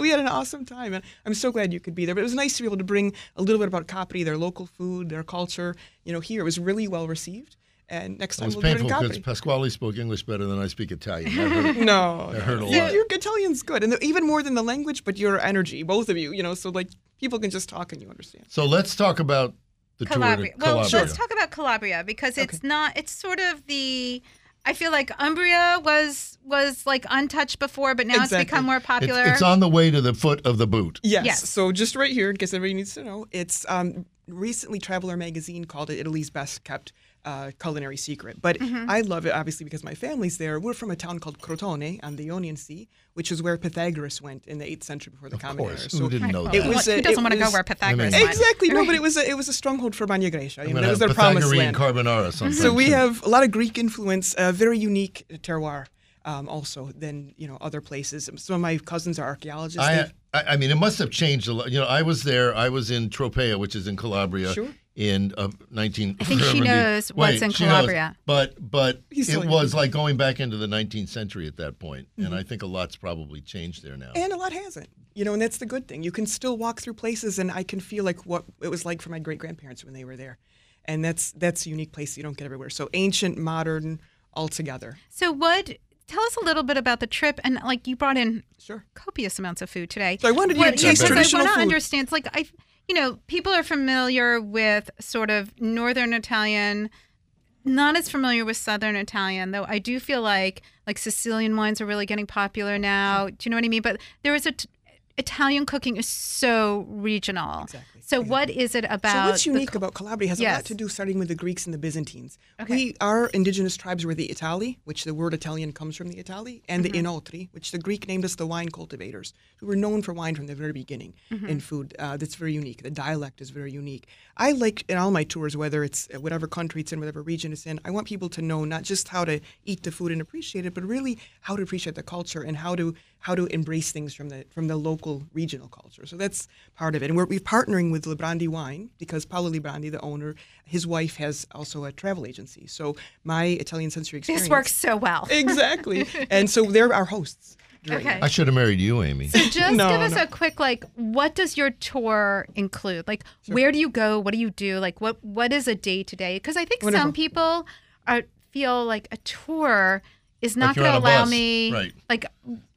we had an awesome time, and I'm so glad you could be there. But it was nice to be able to bring a little bit about Capri, their local food, their culture. You know, here it was really well received. And next It time was we'll do it painful in because Pasquale spoke English better than I speak Italian. That hurt, No, that heard a You- lot. Your Italian's good, and even more than the language, but your energy, both of you. You know, so like people can just talk and you understand. So let's talk about the Calabria. tour to Well, Calabria. let's talk about Calabria because it's not. It's sort of the. I feel like Umbria was was like untouched before, but now it's become more It's, popular. it's on the way to the foot of the boot. Yes. Yes. So just right here, in case everybody needs to know, it's um, recently Traveler magazine called it Italy's best kept uh, culinary secret. But Mm-hmm. I love it obviously because my family's there. We're from a town called Crotone on the Ionian Sea, which is where Pythagoras went in the 8th century before the Of Common Era. course. So Who didn't know Well, that? It was who doesn't it want to go where Pythagoras I mean- went? Exactly. No, but it was a, it was a stronghold for Magna Grecia. You I'm know, gonna that was their promised Pythagorean land. carbonara sometime. So we soon. have a lot of Greek influence, uh, very unique terroir. Um, also, than you know other places. Some of my cousins are archaeologists. I, I I mean, it must have changed a lot. You know, I was there. I was in Tropea, which is in Calabria, Sure. in uh, 19. I think she whatever the- knows what's Wait, in she knows. Calabria. But but He's it was like going back into the 19th century at that point, Mm-hmm. and I think a lot's probably changed there now. And a lot hasn't. You know, and that's the good thing. You can still walk through places, and I can feel like what it was like for my great grandparents when they were there, and that's that's a unique place you don't get everywhere. So ancient, modern, all together. So what? Tell us a little bit about the trip and like you brought in Sure. copious amounts of food today. So I wanted you to taste traditional I want to understand. It's like I, you know, people are familiar with sort of northern Italian, not as familiar with southern Italian. Though I do feel like like Sicilian wines are really getting popular now. Do you know what I mean? But there is a t- Italian cooking is so regional. Exactly. So what is it about? So what's unique cu- about Calabria has a lot to do starting with the Greeks and the Byzantines. Okay. We our indigenous tribes were the Itali, which the word Italian comes from the Itali, and Mm-hmm. the Inoltri, which the Greek named us the wine cultivators, who were known for wine from the very beginning Mm-hmm. in food. Uh, that's very unique. The dialect is very unique. I like in all my tours, whether it's uh, whatever country it's in, whatever region it's in, I want people to know not just how to eat the food and appreciate it, but really how to appreciate the culture and how to how to embrace things from the from the local regional culture. So that's part of it. And we're, we're partnering with Librandi Wine because Paolo Librandi, the owner, his wife has also a travel agency. So my Italian sensory experience. This works so well. exactly. and so they're our hosts. Okay. I should have married you, Amy. So Just No, give us no. a quick like what does your tour include? Like where do you go? What do you do? Like what what is a day to day? Because I think some people are feel like a tour is not you're going to allow bus, me right. like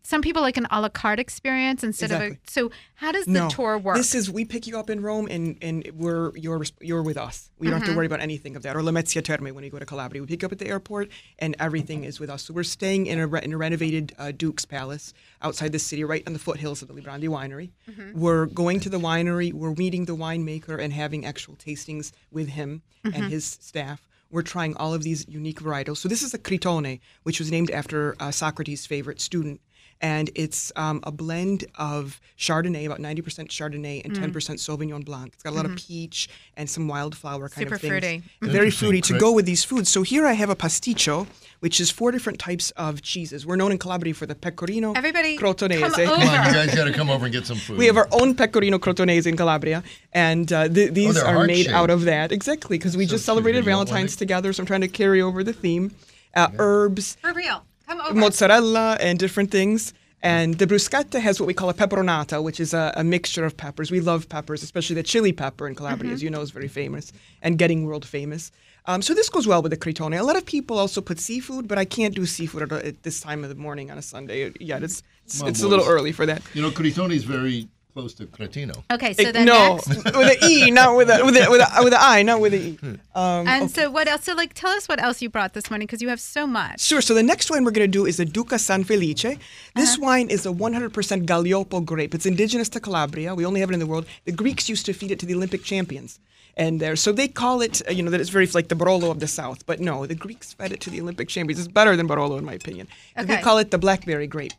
some people like an a la carte experience instead of Exactly. a. So how does the no, tour work? This is we pick you up in Rome and and we're you're you're with us. We don't have Mm-hmm. to worry about anything of that. Or Lamezia Terme when you go to Calabria, we pick you up at the airport and everything is with us. So we're staying in a re- in a renovated uh, Duke's Palace outside the city, right on the foothills of the Librandi Winery. Mm-hmm. We're going to the winery. We're meeting the winemaker and having actual tastings with him Mm-hmm. and his staff. We're trying all of these unique varietals. So this is a Critone, which was named after uh, Socrates' favorite student and it's um, a blend of Chardonnay, about 90% Chardonnay and 10% Sauvignon Blanc. It's got a lot of peach and some wildflower kind Super of things. fruity. Very fruity to go with these foods. So here I have a pasticcio, which is four different types of cheeses. We're known in Calabria for the pecorino Everybody, crotonese. come Come on, you guys got to come over and get some food. We have our own pecorino crotonese in Calabria, and uh, th- these they're made heart-shaped. out of that. Exactly, because we So just celebrated You want one, Valentine's together, so I'm trying to carry over the theme. Uh, Herbs, For real. Come over. mozzarella and different things. And the bruschetta has what we call a peperonata, which is a, a mixture of peppers. We love peppers, especially the chili pepper in Calabria, as you know, is very famous and getting world famous. Um, so this goes well with the Critone. A lot of people also put seafood, but I can't do seafood at, at this time of the morning on a Sunday yet. It's it's, Come it's a little early for that. You know, Critone is very close to Cretino. Okay, so then no, next. with an e, not with a with a with a, with an i, not with an e. Um, And so what else? So like, tell us what else you brought this morning because you have so much. Sure. So the next wine we're going to do is the Duca San Felice. This wine is a 100% Gaglioppo grape. It's indigenous to Calabria. We only have it in the world. The Greeks used to feed it to the Olympic champions. And there, so they call it, uh, you know, that it's very like the Barolo of the South. But no, the Greeks fed it to the Olympic champions. It's better than Barolo, in my opinion. And We call it the blackberry grape.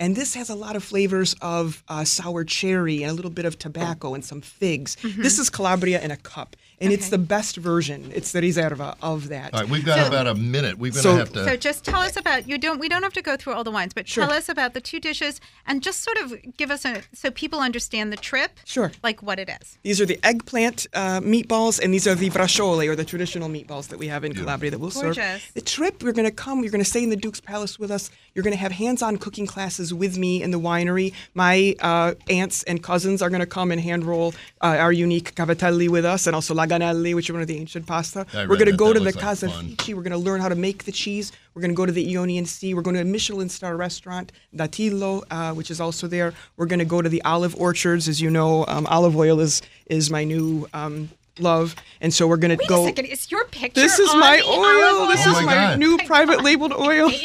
And this has a lot of flavors of uh, sour cherry and a little bit of tobacco and some figs. This is Calabria in a cup. And it's the best version. It's the Riserva of that. All right, we've got So- about a minute. We're going to So- have to. So just tell us about you don't we don't have to go through all the wines, but Sure. tell us about the two dishes and just sort of give us a so people understand the trip. Sure. Like what it is. These are the eggplant uh, meatballs, and these are the bracciole, or the traditional meatballs that we have in Calabria that we'll serve. Gorgeous. The trip, you're going to come, you're going to stay in the Duke's Palace with us. You're going to have hands-on cooking classes with me in the winery. My uh, aunts and cousins are going to come and hand roll uh, our unique cavatelli with us, and also laganelli, which are one of the ancient pasta. I We're going to go to the looks like Casa fun. Fici. We're going to learn how to make the cheese. We're going to go to the Ionian Sea. We're going to a Michelin star restaurant, Dattilo, uh, which is also there. We're going to go to the olive orchards. As you know, um, olive oil is is my new um, love, and so we're going to Wait go. a second, is your picture This is on my the oil. olive This Oh is my my God. new private labeled oil.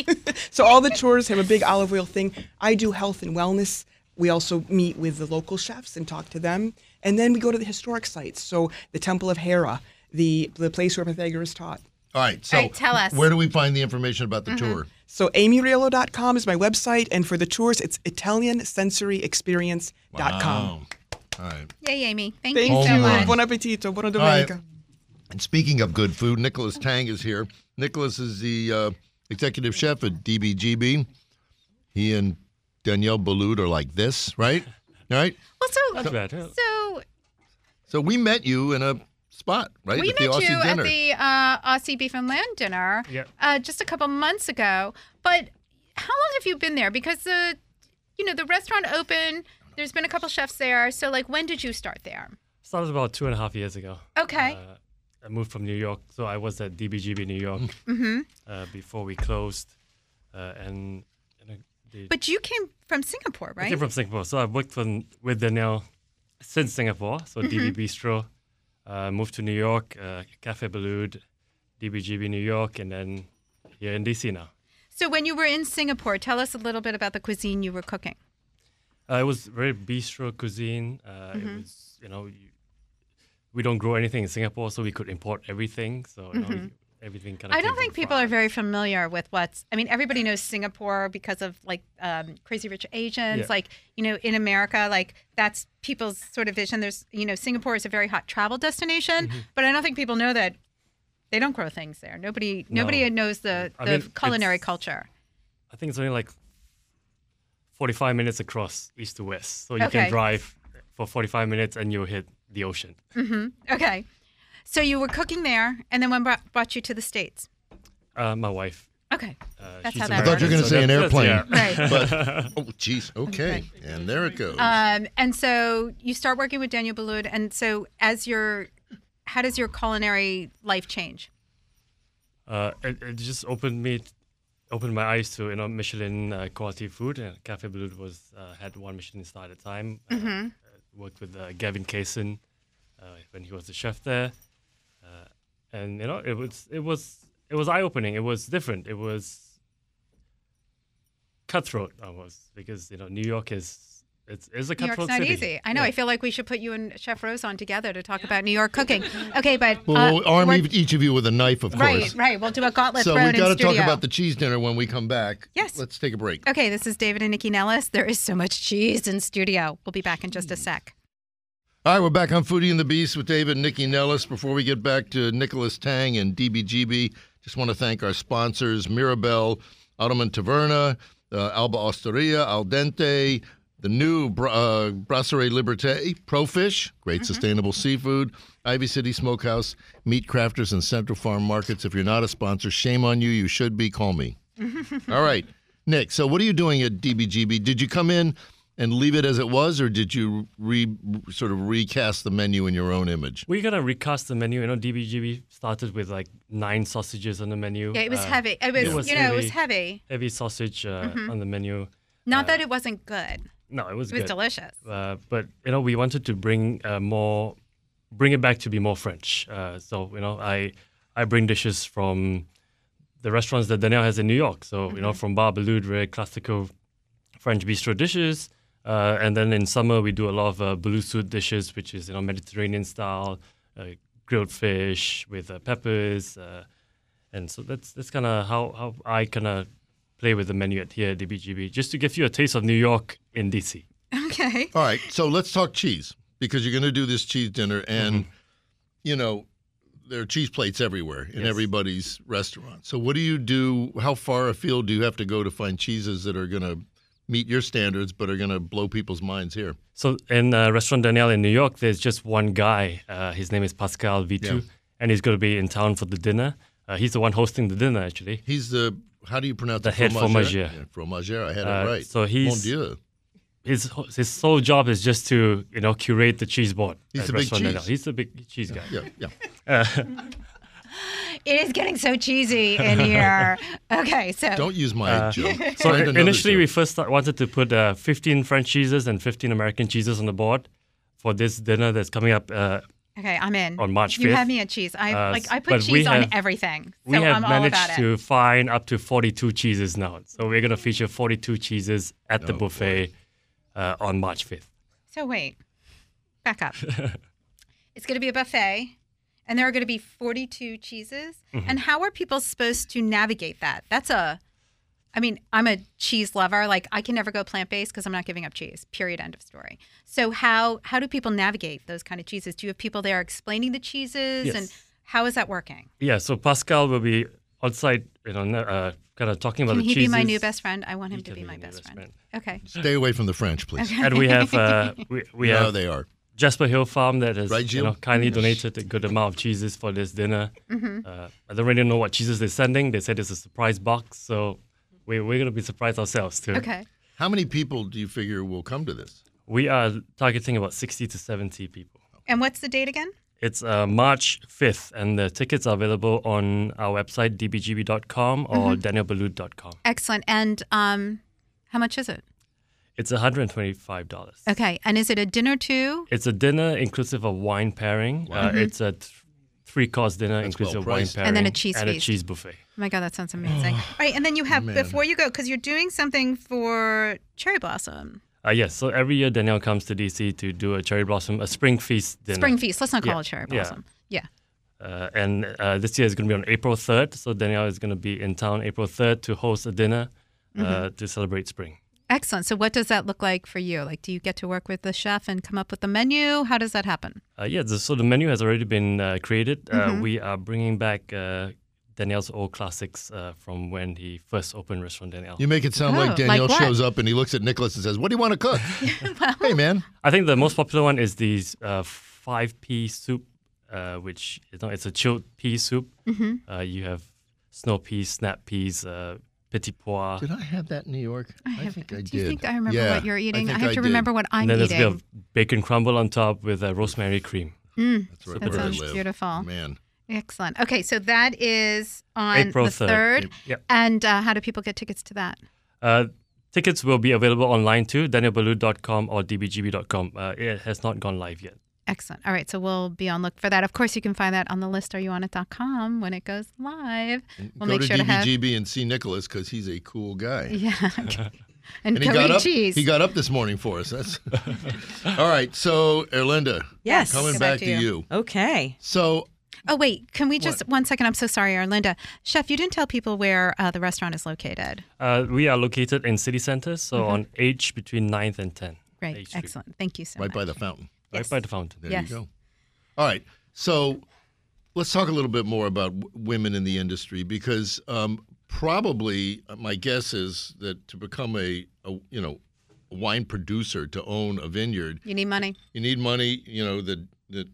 So all the tours have a big olive oil thing. I do health and wellness. We also meet with the local chefs and talk to them, and then we go to the historic sites. So the Temple of Hera, the the place where Pythagoras taught. All right, so All right, tell us. where do we find the information about the tour? So amyriolo.com is my website, and for the tours, it's ItalianSensoryExperience.com. Wow. All right. Yay, Amy. Thank, Thank you so much. Buon appetito. Buona right. And speaking of good food, Nicholas Tang is here. Nicholas is the uh, executive chef at DBGB. He and Daniel Boulud are like this, right? All right. Well, so Not bad. yeah. so So we met you in a spot, right? we at the met Aussie you dinner. at the uh, Aussie Beef and Lamb dinner Yep. uh, just a couple months ago. But how long have you been there? Because the, you know, the restaurant opened. There's been a couple chefs there. So, like, when did you start there? Started about two and a half years ago. Okay. Uh, I moved from New York, so I was at DBGB New York mm-hmm. uh, before we closed. Uh, and But you came from Singapore, right? I came from Singapore, so I've worked from, with Daniel since Singapore. So Mm-hmm. DB Bistro, uh, moved to New York, uh, Cafe Boulud, DBGB New York, and then here in DC now. so, when you were in Singapore, tell us a little bit about the cuisine you were cooking. Uh, it was very bistro cuisine. Uh, Mm-hmm. It was, you know, you, we don't grow anything in Singapore, so we could import everything. So you know, you- everything kind of. Mm-hmm. I don't think people are very familiar with what's. I mean, everybody knows Singapore because of like um, Crazy Rich Asians. Yeah. Like you know, in America, like that's people's sort of vision. There's you know, Singapore is a very hot travel destination, Mm-hmm. but I don't think people know that they don't grow things there. Nobody No. nobody knows the I mean, culinary culture. I think it's only like forty-five minutes across east to west, so you Okay. can drive for forty-five minutes and you'll hit the ocean. Okay, so you were cooking there, and then when brought, brought you to the states. Uh, my wife. Okay, Uh, That's she's how that I thought you were going to American, say an airplane. yeah. right. But, oh, geez. Okay. And there it goes. Um, and so you start working with Daniel Boulud, and so as your, how does your culinary life change? Uh, it, it just opened me opened my eyes to you know Michelin uh, quality food. And Cafe Boulud was uh, had one Michelin star at a time. Mm-hmm. uh, worked with uh, Gavin Kaysen uh, when he was the chef there, and you know it was it was it was eye opening. It was different. It was cutthroat almost because you know New York is it's, it's a cutthroat New York's cutthroat not city. easy. I know. Yeah. I feel like we should put you and Chef Rose on together to talk about New York cooking. Okay, but Well, uh, we'll arm we're- each- each of you with a knife, of right, course. right. Right. We'll do a gauntlet So thrown we got in to talk studio. about the cheese dinner when we come back. Yes. Let's take a break. Okay, this is David and Nycci Nellis. There is so much cheese in studio. We'll be back in just a sec. All right, we're back on Foodie and the Beast with David and Nycci Nellis. Before we get back to Nicholas Tang and DBGB, just want to thank our sponsors, Mirabelle, Ottoman Taverna, uh, Alba Osteria, Al Dente, the new uh, Brasserie Liberté, Profish, great sustainable seafood, Ivy City Smokehouse, Meat Crafters, and Central Farm Markets. If you're not a sponsor, shame on you. You should be. Call me. All right, Nick. So, what are you doing at DBGB? Did you come in and leave it as it was, or did you re sort of recast the menu in your own image? We're gonna recast the menu. You know, DBGB started with like nine sausages on the menu. Yeah, it was Uh, heavy. It was, it was you know, it was heavy. heavy. Heavy sausage uh, on the menu. Not that it wasn't good. No, it was It was good. delicious. Uh, but you know, we wanted to bring uh, more, bring it back to be more French. Uh, so you know, I I bring dishes from the restaurants that Daniel has in New York. So you know, from Bar Boulud, very classical French bistro dishes. Uh, and then in summer we do a lot of uh, Boulud Sud dishes, which is you know Mediterranean style, uh, grilled fish with uh, peppers, uh, and so that's that's kind of how how I kind of play with the menu at here at DBGB, just to give you a taste of New York in DC. Okay. All right, so let's talk cheese because you're going to do this cheese dinner, and you know there are cheese plates everywhere in Yes. everybody's restaurant. So, what do you do? How far afield do you have to go to find cheeses that are going to meet your standards, but are going to blow people's minds here? So in uh, Restaurant Daniel in New York, there's just one guy. Uh, his name is Pascal Vittu, Yeah. and he's going to be in town for the dinner. Uh, he's the one hosting the dinner, actually. He's the how do you pronounce The it? head fromager. Yeah, fromager. I had Uh, it right. so he's-. His his sole job is just to you know curate the cheese board. He's at the big Restaurant Daniel. He's the big cheese guy. Yeah, yeah. It is getting so cheesy in here. Okay, so Don't use my Uh, joke. So Find another initially, we first start, wanted to put uh, 15 French cheeses and 15 American cheeses on the board for this dinner that's coming up. Uh, okay, I'm in. On March 5th. you have me at cheese. I Uh, like I put but we cheese on everything. So we have I'm all managed about it. to find up to 42 cheeses now. So we're going to feature 42 cheeses at the Oh, buffet uh, on March 5th. So wait, back up. it's going to be a buffet, and there are going to be 42 cheeses. Mm-hmm. And how are people supposed to navigate that? That's a, I mean, I'm a cheese lover. Like I can never go plant based because I'm not giving up cheese. Period. End of story. So how how do people navigate those kind of cheeses? Do you have people there explaining the cheeses, and how is that working? Yeah, so Pascal will be outside, you know, uh, kind of talking about Can the he cheeses. be my new best friend? I want him He to can be my best friend. friend. Okay. Stay away from the French, please. And we have uh, we, we no, have they are. Jasper Hill Farm that has Right, you know, kindly donated a good amount of cheeses for this dinner. Mm-hmm. Uh, I don't really know what cheeses they're sending. They said it's a surprise box, so we, we're going to be surprised ourselves too. Okay. How many people do you figure will come to this? We are targeting about 60 to 70 people. And what's the date again? It's uh, March 5th, and the tickets are available on our website, dbgb.com or Mm-hmm. danielboulud.com. Excellent. And um, how much is it? It's $125. Okay. And is it a dinner too? It's a dinner inclusive of wine pairing. Uh, it's a th- three course dinner That's inclusive of wine pairing. And then a cheese And a cheese buffet. Oh my God, that sounds amazing. right. And then you have, Man. before you go, because you're doing something for Cherry Blossom. Uh, yes, so every year Daniel comes to DC to do a cherry blossom, a spring feast dinner. Spring Feast. Let's not call Yeah, it Cherry yeah. Blossom. Yeah. Uh, and uh, this year is going to be on April 3rd. So Daniel is going to be in town April 3rd to host a dinner uh, Mm-hmm. to celebrate spring. Excellent. So, what does that look like for you? Like, do you get to work with the chef and come up with the menu? How does that happen? Uh, yeah, the, so the menu has already been uh, created. Uh, Mm-hmm. we are bringing back uh, Daniel's old classics uh, from when he first opened Restaurant Daniel. You make it sound Oh, like like Daniel what? shows up and he looks at Nicholas and says, "What do you want to cook?" hey, man. I think the most popular one is the uh, five pea soup, uh, which you know, it's a chilled pea soup. Mm-hmm. Uh, you have snow peas, snap peas, uh, petit pois. Did I have that in New York? I, have- think I did. do you think I remember Yeah, what you're eating? I, think have to did. remember what I'm and then there's a eating. bit of bacon crumble on top with uh, rosemary cream. Mm, That's right that where I sounds live. beautiful. Man. Excellent. Okay, so that is on April the 3rd. third. Yep. And uh, how do people get tickets to that? Uh, tickets will be available online too, danielboulud.com or dbgb.com. Uh, it has not gone live yet. Excellent. All right, so we'll be on look for that. Of course, you can find that on the list areyouonit.com when it goes live. We'll Go make to sure to have. DBGB and see Nicholas because he's a cool guy. Yeah. and, And he got up. cheese. He got up this morning for us. That's all right. So, Erlinda, Yes. coming back back to to you. Okay. So, oh, wait. Can we just, one second? I'm so sorry, Erlinda. Chef, you didn't tell people where uh, the restaurant is located. Uh, we are located in city center, so Mm-hmm. on H between 9th and 10th. Great. H Excellent. Thank you so right much. by the fountain. Right Yes. by the fountain. There Yes. you go. All right. So, let's talk a little bit more about w- women in the industry because um, probably uh, my guess is that to become a, a you know a wine producer to own a vineyard, You need money. you need money. You know that that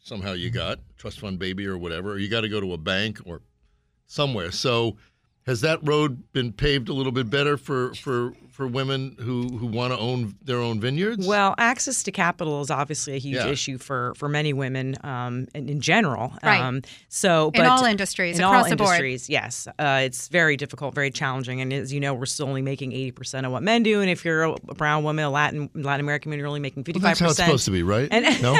somehow you got trust fund baby or whatever, or you got to go to a bank or somewhere. So, has that road been paved a little bit better for for for women who who want to own their own vineyards? Well, access to capital is obviously a huge Yeah. issue for for many women um, in, in general. Right. Um, so, In all industries, in across all the board. industries, yes, uh, it's very difficult, very challenging, and as you know, we're still only making eighty percent of what men do. And if you're a brown woman, a Latin Latin American woman, you're only making fifty Well, five that's how it's supposed to be, right? And- no.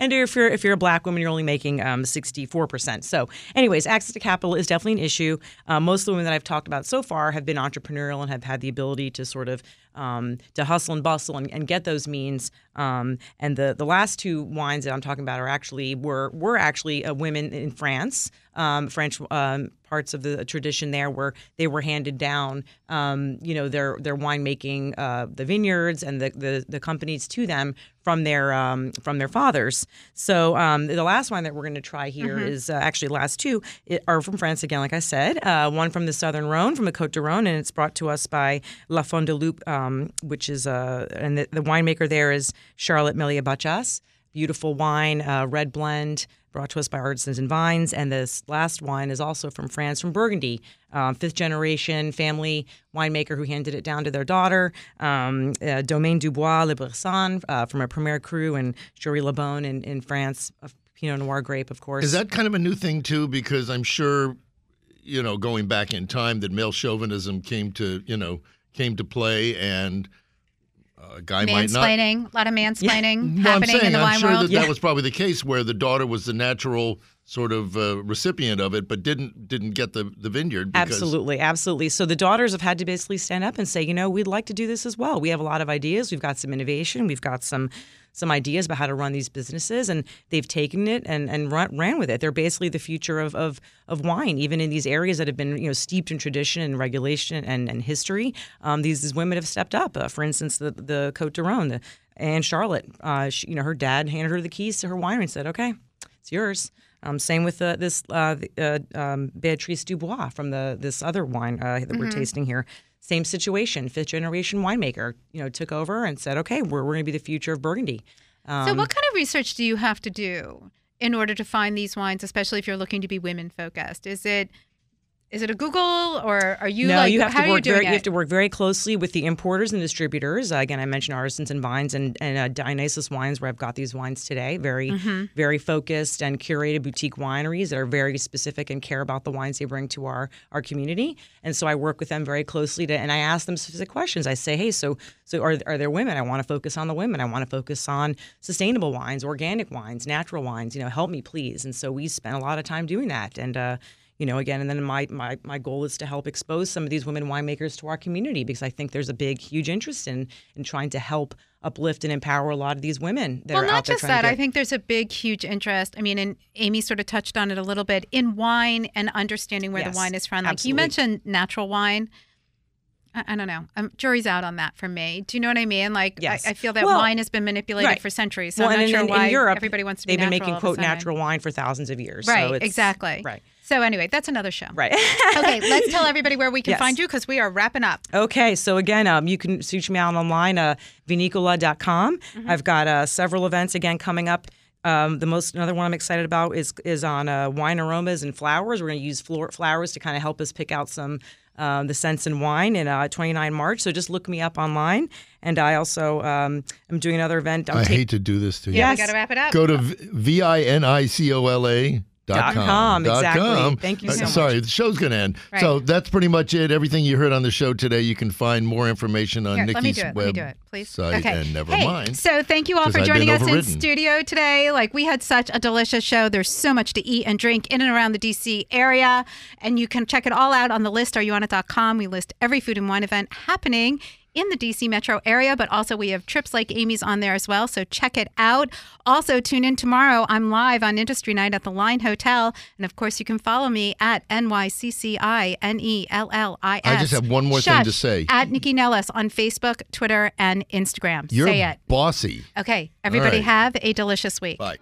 And if you're if you're a black woman, you're only making um, 64%. So, anyways, access to capital is definitely an issue. Um, most of the women that I've talked about so far have been entrepreneurial and have had the ability to sort of um, to hustle and bustle and, and get those means. Um, and the the last two wines that I'm talking about are actually were were actually uh, women in France, um, French um, parts of the tradition there where they were handed down, um, you know, their their winemaking, uh, the vineyards and the, the the companies to them from their um, from their fathers. So um, the last wine that we're going to try here is uh, actually the last two i- are from France again, like I said. Uh, one from the Southern Rhone, from the Côte de Rhone, and it's brought to us by La Font du Loup, um, which is uh, and the, the winemaker there is Charlotte Melia Bachas. Beautiful wine, uh, red blend, brought to us by Artisans and Vines. And this last wine is also from France, from Burgundy, um, fifth generation family winemaker who handed it down to their daughter, um, uh, Domaine Dubois Le Bresson uh, from a Premier Cru and Jory Lebon in, in France, a Pinot Noir grape, of course. Is that kind of a new thing too? Because I'm sure, you know, going back in time, that male chauvinism came to you know came to play, and a guy might not. Mansplaining, a lot of mansplaining No, I'm happening saying in the I'm wine sure world. that that was probably the case where the daughter was the natural sort of uh, recipient of it, but didn't didn't get the the vineyard. Absolutely, absolutely. So the daughters have had to basically stand up and say, you know, we'd like to do this as well. We have a lot of ideas. We've got some innovation. We've got some some ideas about how to run these businesses, and they've taken it and and run, ran with it. They're basically the future of, of of wine, even in these areas that have been you know steeped in tradition and regulation and and history. Um, these, these women have stepped up. Uh, for instance, the the Cote de Rhone, the Anne Charlotte. Uh, she, you know, her dad handed her the keys to her winery and said, "Okay, it's yours." Um, same with uh, this uh, uh, um, Beatrice Dubois from the this other wine uh, that we're tasting here. Same situation, fifth generation winemaker. You know, took over and said, "Okay, we're, we're going to be the future of Burgundy." Um, so, what kind of research do you have to do in order to find these wines, especially if you're looking to be women focused? Is it is it a Google or are you no, like you have to work you very. You have to work very closely with the importers and distributors. Uh, again, I mentioned Artisans and Vines and and uh, Dionysus Wines, where I've got these wines today. Very, Mm-hmm. very focused and curated boutique wineries that are very specific and care about the wines they bring to our our community. And so I work with them very closely to, and I ask them specific questions. I say, hey, so so are are there women? I want to focus on the women. I want to focus on sustainable wines, organic wines, natural wines. You know, help me please. And so we spend a lot of time doing that. And uh, you know, again, and then my, my my goal is to help expose some of these women winemakers to our community because I think there's a big, huge interest in in trying to help uplift and empower a lot of these women that well, are not out there just that. get, I think there's a big, huge interest. I mean, and Amy sort of touched on it a little bit in wine and understanding where Yes, the wine is from. Like absolutely. you mentioned, natural wine. I, don't know. Um, jury's out on that for me. Do you know what I mean? Like, Yes. I, I feel that Well, wine has been manipulated right. for centuries. So well, I'm and not in, sure in why Europe, everybody wants to be they've been making all of a quote natural wine for thousands of years. Right. so it's, exactly. Right. So anyway, that's another show. Right. okay, let's tell everybody where we can Yes. find you because we are wrapping up. Okay, so again, um, you can search me out online, uh, vinicola.com. Mm-hmm. I've got uh, several events again coming up. Um, the most another one I'm excited about is is on uh, wine aromas and flowers. We're going to use floor, flowers to kind of help us pick out some um, the Sense and wine in uh, 29 March. So just look me up online. And I also um, am doing another event. I'm I ta- hate to do this to you. Yeah, we got to wrap it up. Go to v i n i c o l a Dot com, exactly. Thank you Uh, so much. Sorry, the show's going to end. Right. So that's pretty much it. Everything you heard on the show today, you can find more information on Here, Nycci's web Let me do it, please. site. okay. And never hey, mind. So thank you all for joining us in studio today. Like we had such a delicious show. There's so much to eat and drink in and around the DC area, and you can check it all out on the list areyouonit.com. We list every food and wine event happening in the DC metro area, but also we have trips like Amy's on there as well. So check it out. Also, tune in tomorrow. I'm live on Industry Night at the Line Hotel. And of course, you can follow me at NYCCI-N-E-L-L-I-S. I just have one more thing to say. At Nycci Nellis on Facebook, Twitter, and Instagram. You're Say it. bossy. Okay. Everybody right. have a delicious week. Bye.